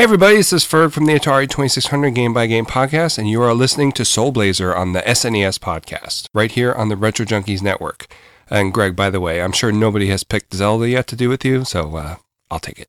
Hey everybody, this is Ferg from the Atari 2600 Game by Game podcast, and you are listening to Soul Blazer on the SNES podcast, right here on the Retro Junkies Network. And Greg, by the way, I'm sure nobody has picked Zelda yet to do with you, so uh, I'll take it.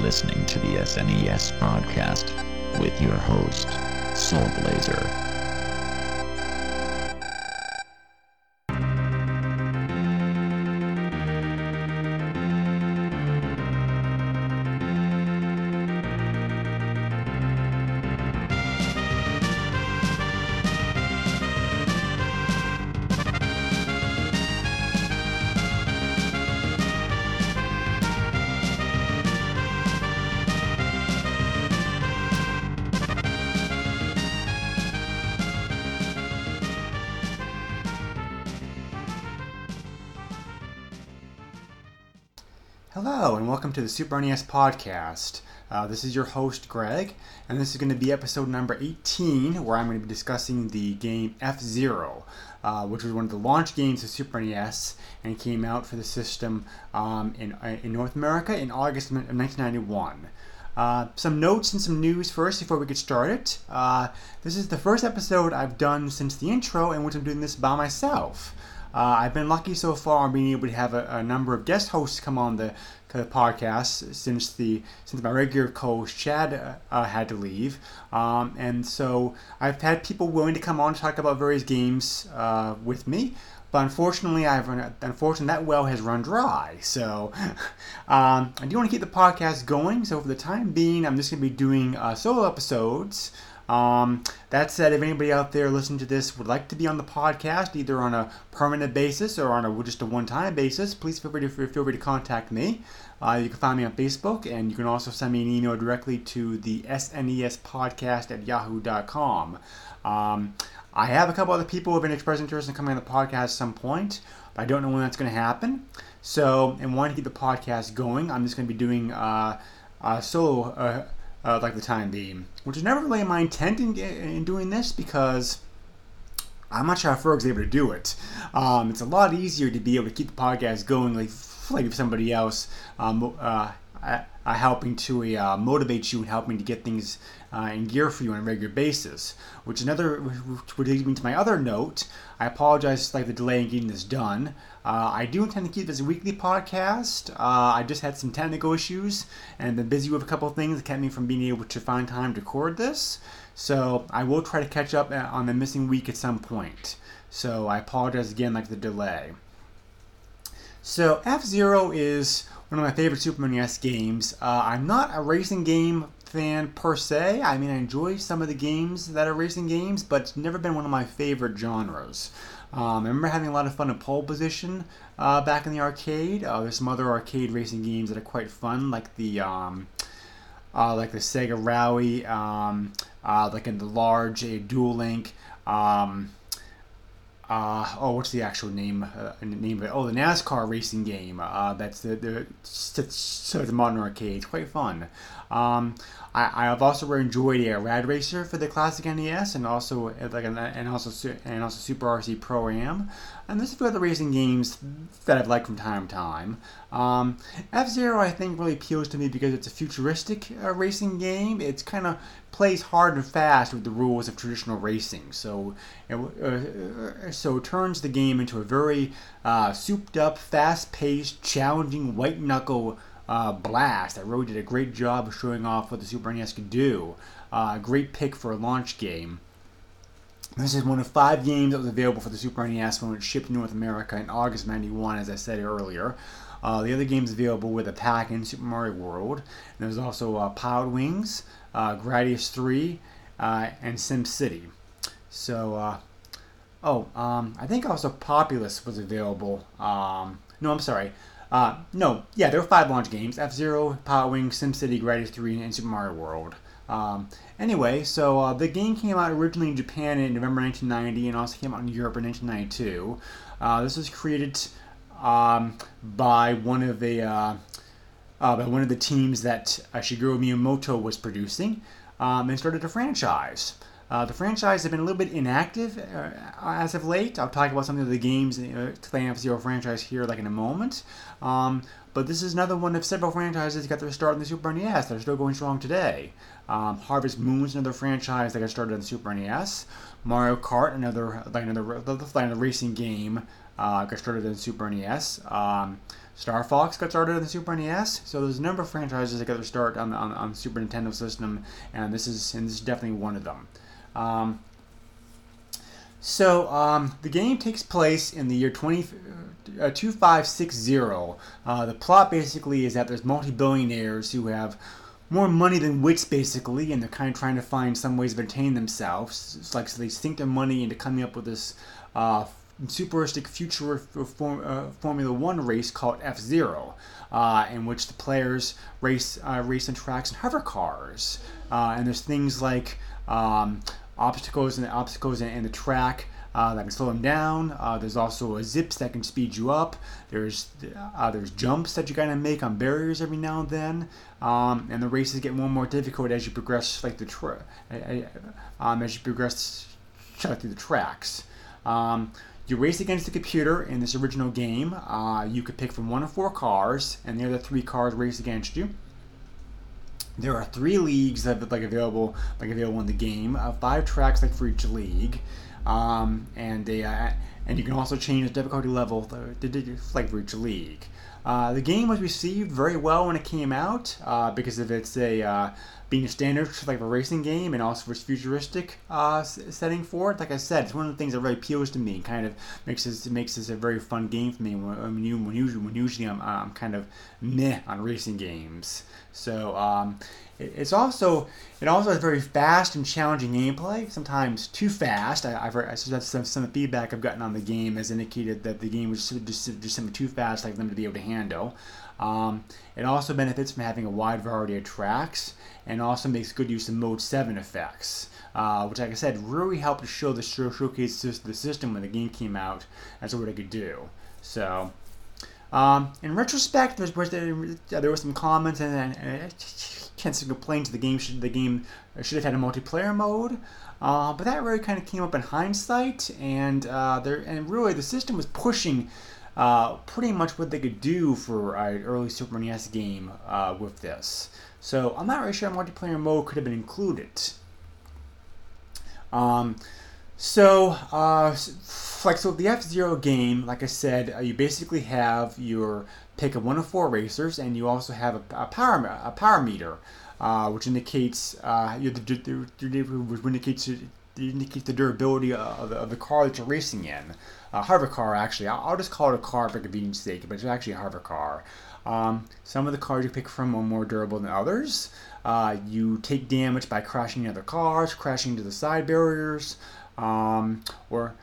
Listening to the SNES podcast with your host, Soul Blazer. Welcome to the Super NES podcast. Uh, this is your host, Greg, and this is going to be episode number 18, where I'm going to be discussing the game F Zero, uh, which was one of the launch games of Super NES and came out for the system um, in, uh, in North America in August of 1991. Uh, some notes and some news first before we get started. Uh, this is the first episode I've done since the intro, in which I'm doing this by myself. Uh, I've been lucky so far in being able to have a, a number of guest hosts come on the, the podcast since the since my regular co-host Chad uh, uh, had to leave, um, and so I've had people willing to come on to talk about various games uh, with me. But unfortunately, I've run, unfortunately that well has run dry. So um, I do want to keep the podcast going. So for the time being, I'm just going to be doing uh, solo episodes. Um, that said, if anybody out there listening to this would like to be on the podcast, either on a permanent basis or on a just a one-time basis, please feel free to feel free to contact me. Uh, you can find me on Facebook, and you can also send me an email directly to the SNES podcast at yahoo.com. Um, I have a couple other people who have been expressing interest in coming on the podcast at some point, but I don't know when that's going to happen. So, in wanting to keep the podcast going, I'm just going to be doing uh, uh, solo. Uh, like the time being, which is never really my intent in, in doing this because I'm not sure how Ferg's able to do it. Um, it's a lot easier to be able to keep the podcast going, like like if somebody else um, uh, uh, helping to uh, motivate you and helping to get things uh, in gear for you on a regular basis. Which another, which would lead me to my other note. I apologize for like the delay in getting this done. Uh, I do intend to keep this a weekly podcast. Uh, I just had some technical issues and been busy with a couple things that kept me from being able to find time to record this. So I will try to catch up uh, on the missing week at some point. So I apologize again, like the delay. So F Zero is one of my favorite Super NES games. Uh, I'm not a racing game fan per se. I mean, I enjoy some of the games that are racing games, but it's never been one of my favorite genres. Um, I remember having a lot of fun in pole position uh, back in the arcade. Uh, there's some other arcade racing games that are quite fun, like the um, uh, like the Sega Rally, um, uh, like in the large a Dual Link. Um, uh, oh, what's the actual name? Uh, name of it? Oh, the NASCAR racing game. Uh, that's the the so the modern arcade. It's quite fun. Um, I, I've also enjoyed a Rad Racer for the classic NES, and also like and also and also Super RC Pro Am. and there's a few other racing games that I've liked from time to time. Um, F Zero, I think, really appeals to me because it's a futuristic uh, racing game. It's kind of plays hard and fast with the rules of traditional racing. So, it, uh, uh, so it turns the game into a very uh, souped-up, fast-paced, challenging, white-knuckle uh, blast that really did a great job of showing off what the Super NES could do. Uh, great pick for a launch game. This is one of five games that was available for the Super NES when it shipped North America in August of 91, as I said earlier. Uh, the other games available with Attack and Super Mario World. And there's also uh, Pilotwings, uh, Gradius 3, uh, and Sim City. So, uh, oh, um, I think also Populous was available. Um, no, I'm sorry. Uh, no, yeah, there were five launch games F Zero, Pilotwings, SimCity, Gradius 3, and Super Mario World. Um, anyway, so uh, the game came out originally in Japan in November 1990 and also came out in Europe in 1992. Uh, this was created um, by one of the uh, uh, by one of the teams that Shigeru Miyamoto was producing, um, and started a franchise. Uh, the franchise has been a little bit inactive uh, as of late. I'll talk about some of the games uh, to play F-Zero franchise here, like in a moment. Um, but this is another one of several franchises that got their start in the Super NES that are still going strong today. Um, Harvest Moon's another franchise that got started on the Super NES. Mario Kart, another like another like another racing game, uh, got started in Super NES. Um, Star Fox got started on the Super NES. So there's a number of franchises that got their start on the, on, on the Super Nintendo system, and this is and this is definitely one of them. Um, so um, the game takes place in the year 20, uh, 2560. Uh, the plot basically is that there's multi-billionaires who have more money than wits basically, and they're kind of trying to find some ways of entertaining themselves. It's like so they sink their money into coming up with this uh, superistic future form, uh, Formula One race called F Zero, uh, in which the players race uh, race in tracks and hover cars. Uh, and there's things like um, obstacles and obstacles in, the track uh, that can slow them down. Uh, there's also a zips that can speed you up. There's uh, there's jumps that you gotta make on barriers every now and then, um, and the races get more and more difficult as you progress like the tra- um, as you progress through the tracks. Um, you race against the computer in this original game. Uh, you could pick from one of four cars, and the other three cars race against you. There are three leagues that are like available, like available in the game. Uh, five tracks like for each league, um, and they uh, and you can also change the difficulty level like for each league. Uh, the game was received very well when it came out uh, because of its a uh, being a standard like a racing game and also for its futuristic uh, setting for it. Like I said, it's one of the things that really appeals to me. And kind of makes this makes this a very fun game for me. When, you, when usually when usually I'm, I'm kind of meh on racing games. So um, it's also it also has very fast and challenging gameplay. Sometimes too fast. I, have heard some, some feedback I've gotten on the game has indicated that the game was just just, just simply too fast, like them to be able to handle. Um, it also benefits from having a wide variety of tracks and also makes good use of Mode 7 effects, uh, which, like I said, really helped to show the showcase the system when the game came out as to what it could do. So, um, in retrospect, there, there were some comments and, and can't complain to the game. Should the game should have had a multiplayer mode, uh, but that really kind of came up in hindsight, and uh, there and really the system was pushing uh, pretty much what they could do for an early Super NES game uh, with this. So I'm not really sure a multiplayer mode could have been included. Um, so, uh, like, so the F Zero game, like I said, uh, you basically have your pick of one of four racers, and you also have a, a power a power meter, uh, which indicates uh, which indicates indicates the durability of the, of the car that you're racing in. A hover car, actually. I'll, I'll, just call it a car for convenience sake, but it's actually a hover car. Um, some of the cars you pick from are more durable than others. Uh, you take damage by crashing into other cars, crashing into the side barriers, um, or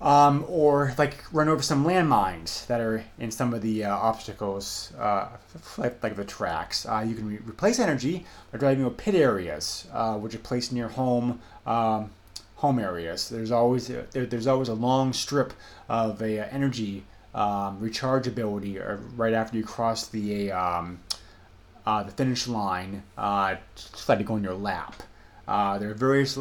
um, or like run over some landmines that are in some of the uh, obstacles, uh, like, like, the tracks. Uh, you can re- replace energy by driving over pit areas, uh, which are placed near home um, home areas. There's always a, there, there's always a long strip of a uh, energy um, rechargeability uh, right after you cross the um, the finish line, uh, it go in your lap. there are various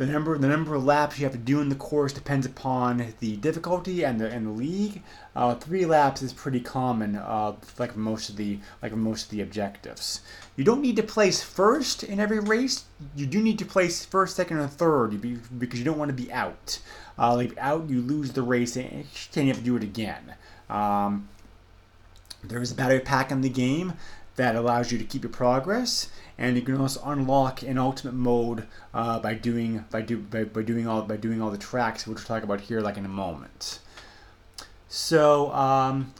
the number the number of laps you have to do in the course depends upon the difficulty and the and the league. Uh, three laps is pretty common, uh, like most of the like most of the objectives. You don't need to place first in every race. You do need to place first, second, or third because you don't want to be out. Uh, like out, you lose the race and you have to do it again. Um, there is a battery pack in the game that allows you to keep your progress, and you can also unlock an ultimate mode uh, by doing by do by, by doing all by doing all the tracks, which we'll talk about here like in a moment. So. Um,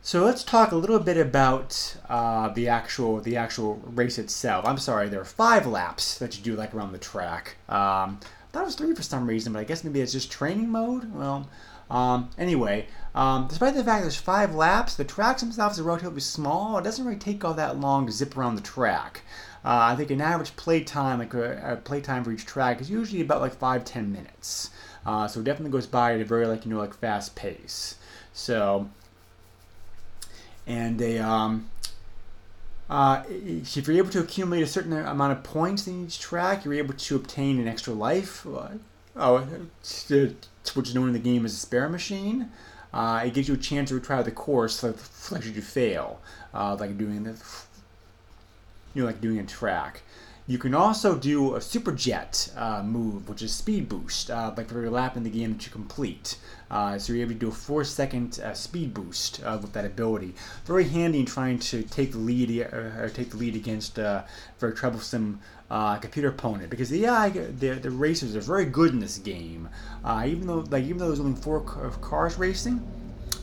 so let's talk a little bit about uh, the actual the actual race itself. I'm sorry, there are five laps that you do like around the track. Um, I thought it was three for some reason, but I guess maybe it's just training mode. Well, um, anyway, um, despite the fact there's five laps, the track itself is relatively small. It doesn't really take all that long to zip around the track. Uh, I think an average play time, like a, uh, a play time for each track, is usually about like five ten minutes. Uh, so it definitely goes by at a very like you know like fast pace. So and they um, uh, if you're able to accumulate a certain amount of points in each track, you're able to obtain an extra life, uh, oh, which is known in the game as a spare machine. Uh, it gives you a chance to retry the course, like should you fail, uh, like doing the, you know, like doing a track. You can also do a super jet uh, move, which is speed boost, uh, like for every lap in the game that you complete. Uh, so you're able to do a four second uh, speed boost uh, with that ability. Very handy in trying to take the lead uh, or take the lead against a very troublesome computer opponent because the AI, the, the racers are very good in this game. even though like even though there's only four cars racing,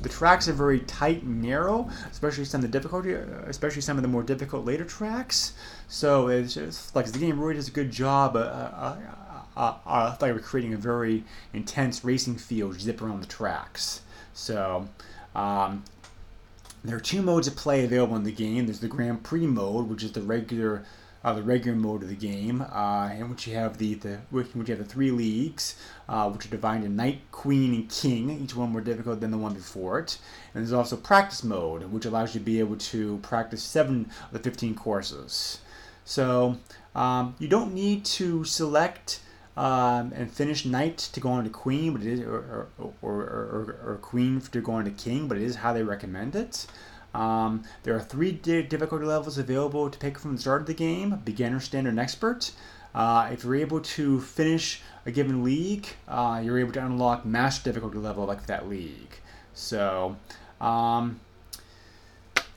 the tracks are very tight and narrow, especially some of the difficulty, especially some of the more difficult later tracks. So it's just like the game really does a good job. Uh, uh, uh, uh, like creating a very intense racing field zip around the tracks. So um, there are two modes of play available in the game. There's the Grand Prix mode, which is the regular uh, the regular mode of the game, uh, in which you have the, the which you have the three leagues, uh, which are divided into Knight, Queen, and King. Each one more difficult than the one before it. And there's also practice mode, which allows you to be able to practice seven of the 15 courses. So um, you don't need to select um, and finish Knight to go on to Queen, but it is or or, or, or, or Queen to go on to King, but it is how they recommend it. Um, there are three difficulty levels available to pick from the start of the game beginner, standard, and expert. Uh, if you're able to finish a given league, uh, you're able to unlock master difficulty level like that league. So, um,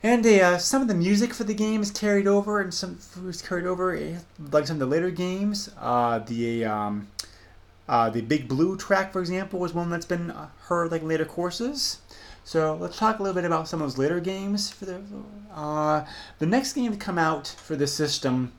and uh, some of the music for the game is carried over, and some is carried over eh, like some of the later games. Uh, the um, uh, the Big Blue track, for example, was one that's been heard like later courses. So let's talk a little bit about some of those later games. For the uh, the next game to come out for the system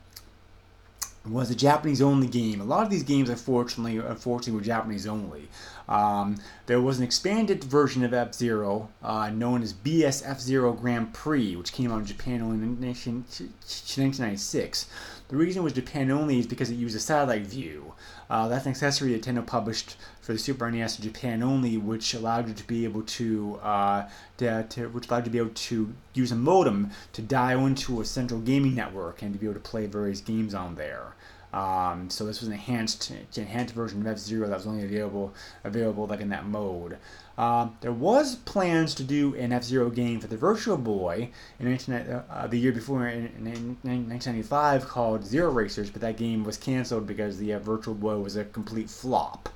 was a Japanese only game. A lot of these games, unfortunately, unfortunately, were Japanese only. Um, there was an expanded version of F Zero uh, known as BS F Zero Grand Prix, which came out in Japan only in 1996. The reason it was Japan only is because it used a Satellaview. Uh, that's an accessory Nintendo published for the Super NES in Japan only, which allowed you to be able to, uh, to, to, which allowed you to be able to use a modem to dial into a central gaming network and to be able to play various games on there. Um, so this was an enhanced, enhanced version of F Zero that was only available available like in that mode. Um, there was plans to do an F Zero game for the Virtual Boy in 19, uh, the year before in, in, in, 1995 called Zero Racers, but that game was canceled because the uh, Virtual Boy was a complete flop.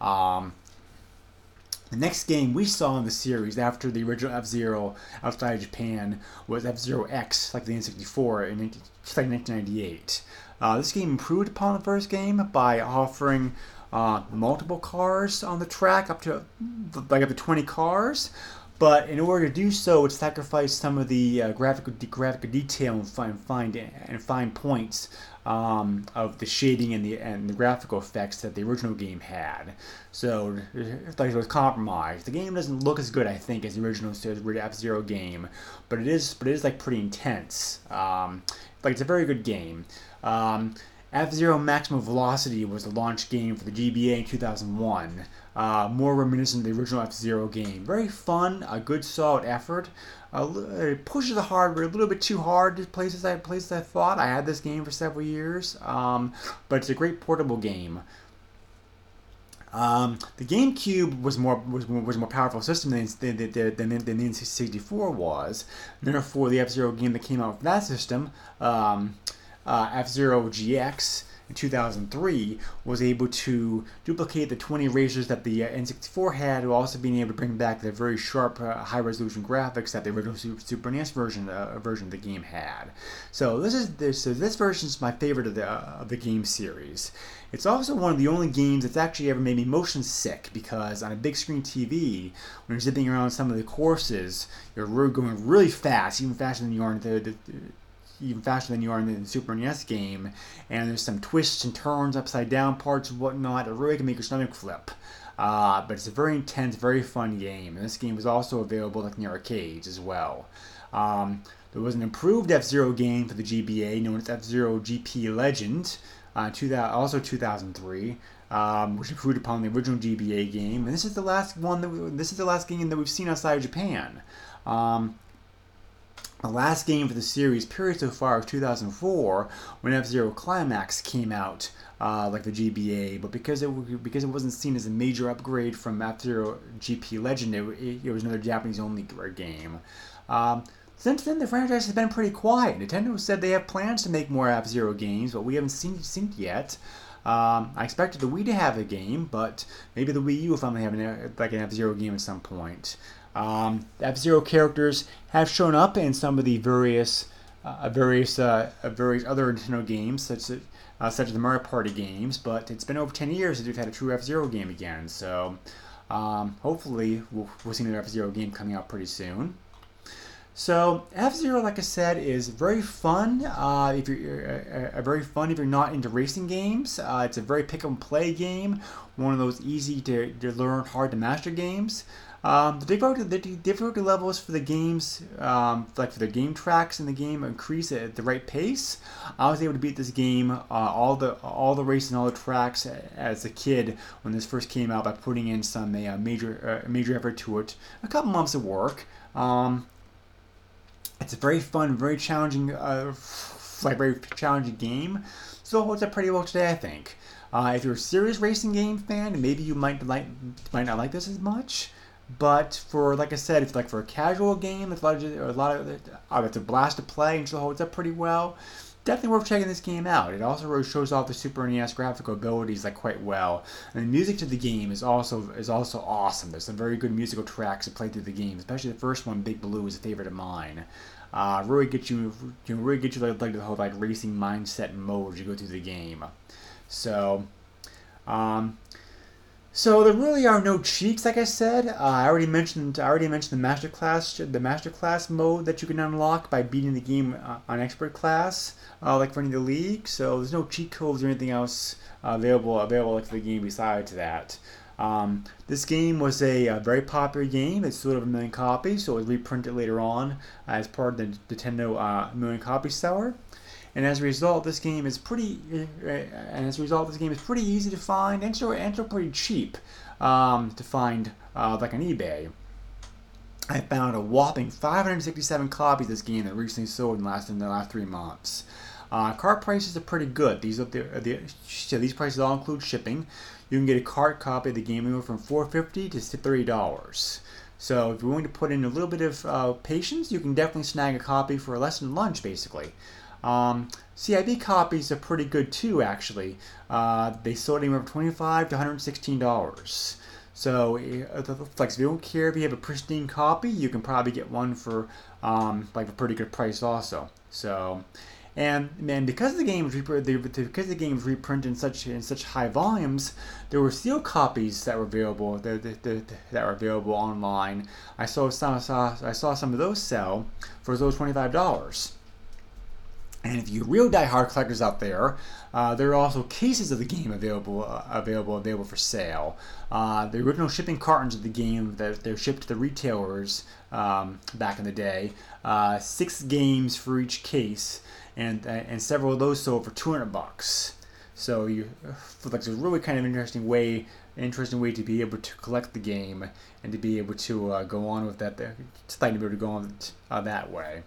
Um, the next game we saw in the series after the original F Zero outside of Japan was F Zero X, like the N64 in 1998. Uh, this game improved upon the first game by offering uh, multiple cars on the track, up to like up to 20 cars. But in order to do so, it sacrificed some of the uh, graphical de- graphical detail and fine fine and fine points um, of the shading and the and the graphical effects that the original game had. So like it was compromised. The game doesn't look as good, I think, as the original F Zero game, but it is but it is like pretty intense. Um, like it's a very good game. Um, F Zero Maximum Velocity was the launch game for the GBA in 2001. Uh, more reminiscent of the original F Zero game. Very fun, a good solid effort. Uh, it pushes the hardware a little bit too hard to places I places I thought. I had this game for several years, um, but it's a great portable game. Um, the GameCube was more was, was a more powerful system than than, than, than, than the N64 was. Therefore, the F Zero game that came out with that system, um, uh, F Zero GX in 2003, was able to duplicate the 20 erasures that the uh, N64 had, while also being able to bring back the very sharp, uh, high-resolution graphics that the original Super NES version uh, version of the game had. So this is this so this version is my favorite of the uh, of the game series. It's also one of the only games that's actually ever made me motion sick because on a big screen TV, when you're zipping around some of the courses, you're going really fast, even faster than you are in the, the even faster than you are in the Super NES game, and there's some twists and turns, upside down parts, and whatnot that really can make your stomach flip. Uh, but it's a very intense, very fun game, and this game was also available like in the arcades as well. Um, there was an improved F Zero game for the GBA known as F Zero GP Legend, uh, 2000, also 2003. Um, which improved upon the original GBA game, and this is the last one that we, this is the last game that we've seen outside of Japan. Um, the last game for the series period so far was 2004 when F-Zero Climax came out uh, like the GBA, but because it because it wasn't seen as a major upgrade from F-Zero GP Legend, it, it was another Japanese only game. Um, since then, the franchise has been pretty quiet. Nintendo said they have plans to make more F-Zero games, but we haven't seen, seen it yet. Um, I expected the Wii to have a game, but maybe the Wii U will finally have an, like an F-Zero game at some point. Um, F Zero characters have shown up in some of the various uh, various uh, various other Nintendo games, such as uh, such as the Mario Party games. But it's been over 10 years since we've had a true F Zero game again. So um, hopefully we'll, we'll see another F Zero game coming out pretty soon. So F Zero, like I said, is very fun. Uh, if you're uh, uh, very fun if you're not into racing games, uh, it's a very pick and play game. One of those easy to, to learn, hard to master games. Um, the difficulty the difficulty levels for the games, um, like for the game tracks in the game, increase at the right pace. I was able to beat this game, uh, all the all the races and all the tracks as a kid when this first came out by putting in some uh, major uh, major effort to it, a couple months of work. Um, it's a very fun, very challenging, uh, like very challenging game. So holds up pretty well today, I think. Uh, if you're a serious racing game fan, maybe you might like might not like this as much. But for like I said, if like for a casual game, it's a lot of a lot of uh, it's a blast to play and still holds up pretty well. Definitely worth checking this game out. It also really shows off the Super NES graphical abilities like quite well, and the music to the game is also is also awesome. There's some very good musical tracks that play through the game, especially the first one, Big Blue, is a favorite of mine. Uh, really get you, you know, really get you like, like the whole like racing mindset mode as you go through the game. So, um, so there really are no cheats, like I said. Uh, I already mentioned. I already mentioned the masterclass, the masterclass mode that you can unlock by beating the game uh, on expert class, uh, like running the league. So there's no cheat codes or anything else available available like, for the game besides that. Um, this game was a, a, very popular game. It sold over a million copies, so it was reprinted later on as part of the Nintendo uh, million copy seller and as a result, this game is pretty. Uh, and as a result, this game is pretty easy to find and so and so pretty cheap um, to find, uh, like on eBay. I found a whopping 567 copies of this game that recently sold in the last in the last three months. Uh, cart prices are pretty good. These are the, the so these prices all include shipping. You can get a cart copy of the game anywhere from 450 to 30 dollars. So if you're willing to put in a little bit of uh, patience, you can definitely snag a copy for less than lunch, basically. Um, CIB copies are pretty good too, actually. Uh, they sold anywhere from 25 to 116 dollars. So, like, if you don't care if you have a pristine copy, you can probably get one for um, like a pretty good price, also. So, and man, because the game was because the game was reprinted in such in such high volumes, there were sealed copies that were available that, that, that, that were available online. I saw some saw I saw some of those sell for those twenty five dollars. And if you real die-hard collectors out there, uh, there are also cases of the game available uh, available available for sale. Uh, the original shipping cartons of the game that they're shipped to the retailers um, back in the day. Uh, six games for each case, and uh, and several of those sold for 200 bucks. So you like it's a really kind of interesting way, interesting way to be able to collect the game and to be able to uh, go on with that. To be able to go on uh, that way.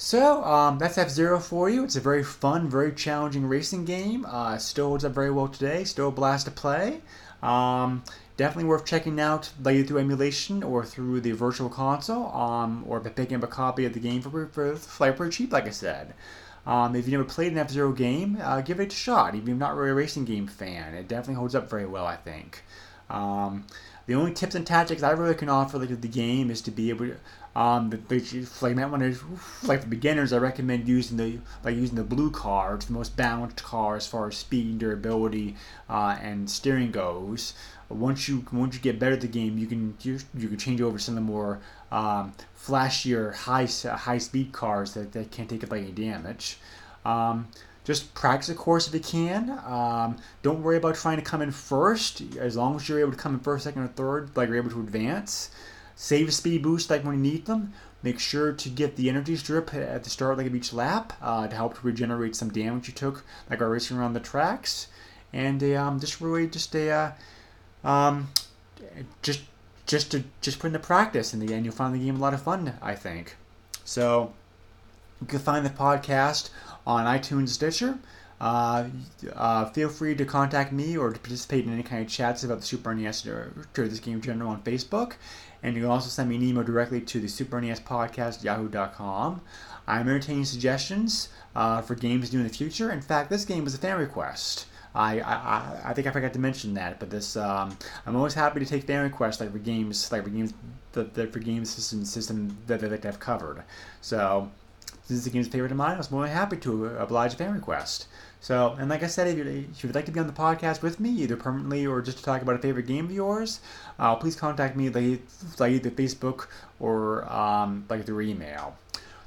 So um, that's F Zero for you. It's a very fun, very challenging racing game. Uh, still holds up very well today. Still a blast to play. Um, definitely worth checking out, either through emulation or through the virtual console, um, or by picking up a copy of the game for, for, for pretty cheap, like I said. Um, if you've never played an F Zero game, uh, give it a shot. If you're not really a racing game fan, it definitely holds up very well, I think. Um, the only tips and tactics I really can offer like the game is to be able to um, the, like might want to like for beginners, I recommend using the like using the blue car. It's the most balanced car as far as speed, and durability, uh, and steering goes. Once you once you get better at the game, you can you, you can change over to some of the more um, flashier high high speed cars that, that can't take up any damage. Um, just practice a course if you can. Um, don't worry about trying to come in first. As long as you're able to come in first, second, or third, like you're able to advance. Save a speed boost like when you need them. Make sure to get the energy strip at the start like of each lap uh, to help to regenerate some damage you took, like while racing around the tracks. And um, just really just a uh, um, just just to just put into practice in the end, you'll find the game a lot of fun. I think. So you can find the podcast on iTunes, Stitcher. Uh, uh, feel free to contact me or to participate in any kind of chats about the Super NES or, or this game in general on Facebook. And you can also send me an email directly to the Super NES Podcast yahoo.com. I'm entertaining suggestions uh, for games do in the future. In fact, this game was a fan request. I, I, I think I forgot to mention that, but this um, I'm always happy to take fan requests like for games like for games that, for games system system that they like to have covered. So since the game's favorite of mine, I was more than happy to oblige a fan request. So, and like I said, if if you'd like to be on the podcast with me, either permanently or just to talk about a favorite game of yours, uh, please contact me like, like either Facebook or um, like through email.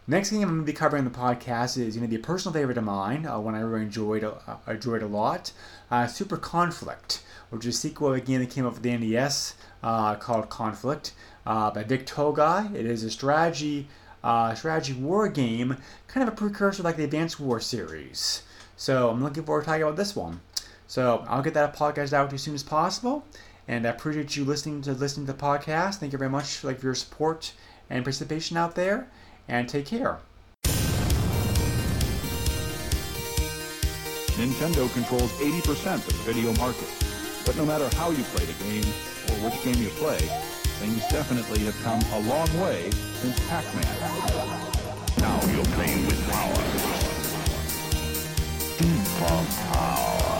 Next game I'm going to be covering the podcast is going to be a personal favorite of mine, uh, one I really enjoyed, uh, enjoyed a lot, uh, Super Conflict, which is a sequel of a game that came up with the NES uh, called Conflict uh, by Vic Tokai. It is a strategy uh, strategy war game, kind of a precursor like the Advanced War series. So I'm looking forward to talking about this one. So I'll get that podcast out as soon as possible. And I appreciate you listening to listening to the podcast. Thank you very much like, for your support and participation out there. And take care. Nintendo controls 80% of the video market. But no matter how you play the game, or which game you play, things definitely have come a long way since Pac-Man. Now you're playing with power. Power.